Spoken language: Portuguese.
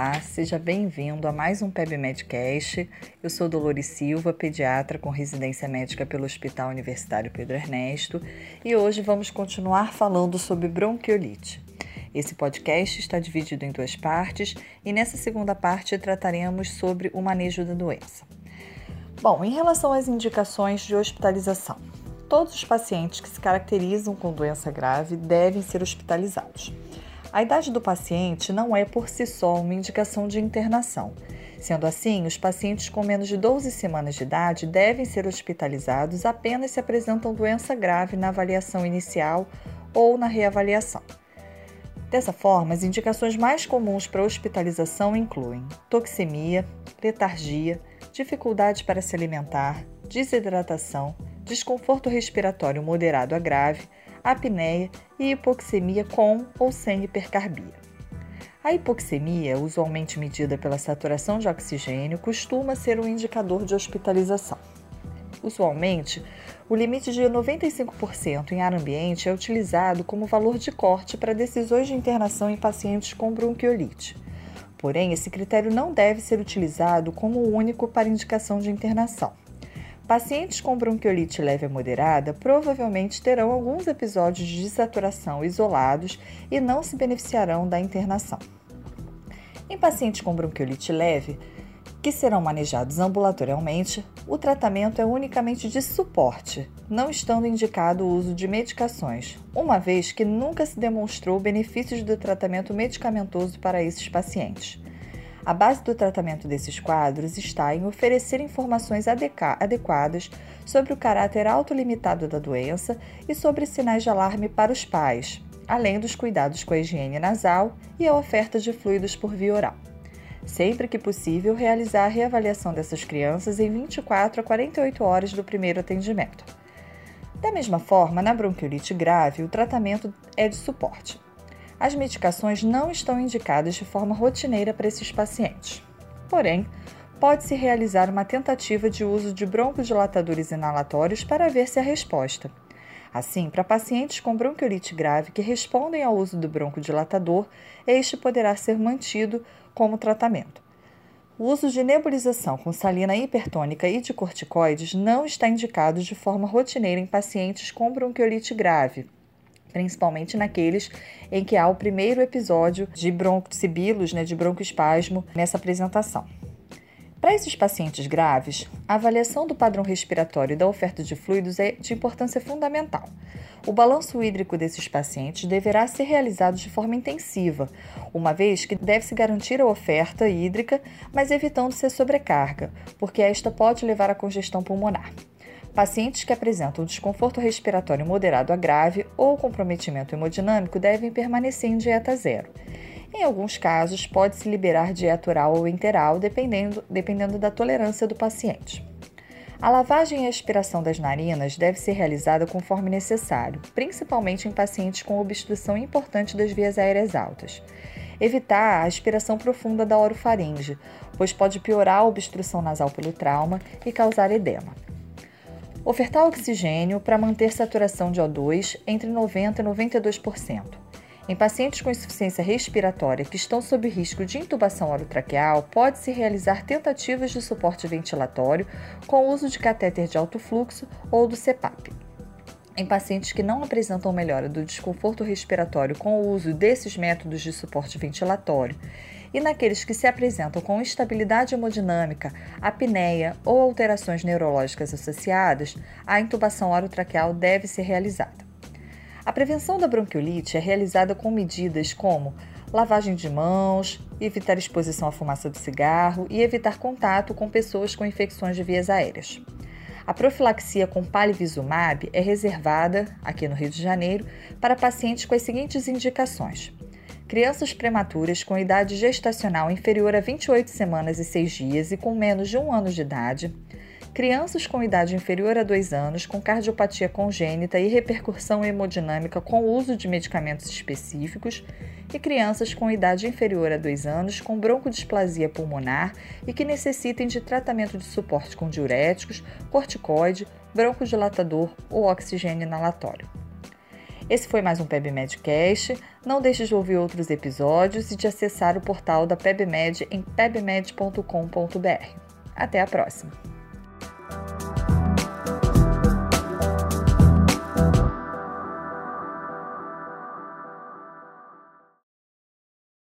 Olá, seja bem-vindo a mais um PebMedcast. Eu sou Dolores Silva, pediatra com residência médica pelo Hospital Universitário Pedro Ernesto, e hoje vamos continuar falando sobre bronquiolite. Esse podcast está dividido em duas partes e nessa segunda parte trataremos sobre o manejo da doença. Bom, em relação às indicações de hospitalização, todos os pacientes que se caracterizam com doença grave devem ser hospitalizados. A idade do paciente não é por si só uma indicação de internação. Sendo assim, os pacientes com menos de 12 semanas de idade devem ser hospitalizados apenas se apresentam doença grave na avaliação inicial ou na reavaliação. Dessa forma, as indicações mais comuns para hospitalização incluem toxemia, letargia, dificuldade para se alimentar, desidratação, desconforto respiratório moderado a grave, apneia e hipoxemia com ou sem hipercarbia. A hipoxemia, usualmente medida pela saturação de oxigênio, costuma ser um indicador de hospitalização. Usualmente, o limite de 95% em ar ambiente é utilizado como valor de corte para decisões de internação em pacientes com bronquiolite. Porém, esse critério não deve ser utilizado como único para indicação de internação. Pacientes com bronquiolite leve a moderada provavelmente terão alguns episódios de saturação isolados e não se beneficiarão da internação. Em pacientes com bronquiolite leve, que serão manejados ambulatorialmente, o tratamento é unicamente de suporte, não estando indicado o uso de medicações, uma vez que nunca se demonstrou benefícios do tratamento medicamentoso para esses pacientes. A base do tratamento desses quadros está em oferecer informações adequadas sobre o caráter autolimitado da doença e sobre sinais de alarme para os pais, além dos cuidados com a higiene nasal e a oferta de fluidos por via oral. Sempre que possível, realizar a reavaliação dessas crianças em 24 a 48 horas do primeiro atendimento. Da mesma forma, na bronquiolite grave, o tratamento é de suporte as medicações não estão indicadas de forma rotineira para esses pacientes. Porém, pode-se realizar uma tentativa de uso de broncodilatadores inalatórios para ver se há resposta. Assim, para pacientes com bronquiolite grave que respondem ao uso do broncodilatador, este poderá ser mantido como tratamento. O uso de nebulização com salina hipertônica e de corticoides não está indicado de forma rotineira em pacientes com bronquiolite grave, principalmente naqueles em que há o primeiro episódio de broncosibilos, né, de broncoespasmo nessa apresentação. Para esses pacientes graves, a avaliação do padrão respiratório e da oferta de fluidos é de importância fundamental. O balanço hídrico desses pacientes deverá ser realizado de forma intensiva, uma vez que deve-se garantir a oferta hídrica, mas evitando-se sobrecarga, porque esta pode levar à congestão pulmonar. Pacientes que apresentam desconforto respiratório moderado a grave ou comprometimento hemodinâmico devem permanecer em dieta zero. Em alguns casos, pode-se liberar dieta oral ou enteral, dependendo, dependendo da tolerância do paciente. A lavagem e aspiração das narinas deve ser realizada conforme necessário, principalmente em pacientes com obstrução importante das vias aéreas altas. Evitar a aspiração profunda da orofaringe, pois pode piorar a obstrução nasal pelo trauma e causar edema. Ofertar oxigênio para manter saturação de O2 entre 90% e 92%. Em pacientes com insuficiência respiratória que estão sob risco de intubação orotraqueal, pode-se realizar tentativas de suporte ventilatório com o uso de catéter de alto fluxo ou do CPAP. Em pacientes que não apresentam melhora do desconforto respiratório com o uso desses métodos de suporte ventilatório e naqueles que se apresentam com instabilidade hemodinâmica, apneia ou alterações neurológicas associadas, a intubação orotraqueal deve ser realizada. A prevenção da bronquiolite é realizada com medidas como lavagem de mãos, evitar exposição à fumaça do cigarro e evitar contato com pessoas com infecções de vias aéreas. A profilaxia com palivizumab é reservada, aqui no Rio de Janeiro, para pacientes com as seguintes indicações: crianças prematuras com idade gestacional inferior a 28 semanas e 6 dias e com menos de um ano de idade, crianças com idade inferior a 2 anos com cardiopatia congênita e repercussão hemodinâmica com o uso de medicamentos específicos e crianças com idade inferior a 2 anos com broncodisplasia pulmonar e que necessitem de tratamento de suporte com diuréticos, corticoide, broncodilatador ou oxigênio inalatório. Esse foi mais um PebMedcast. Não deixe de ouvir outros episódios e de acessar o portal da PebMed em pebmed.com.br. Até a próxima!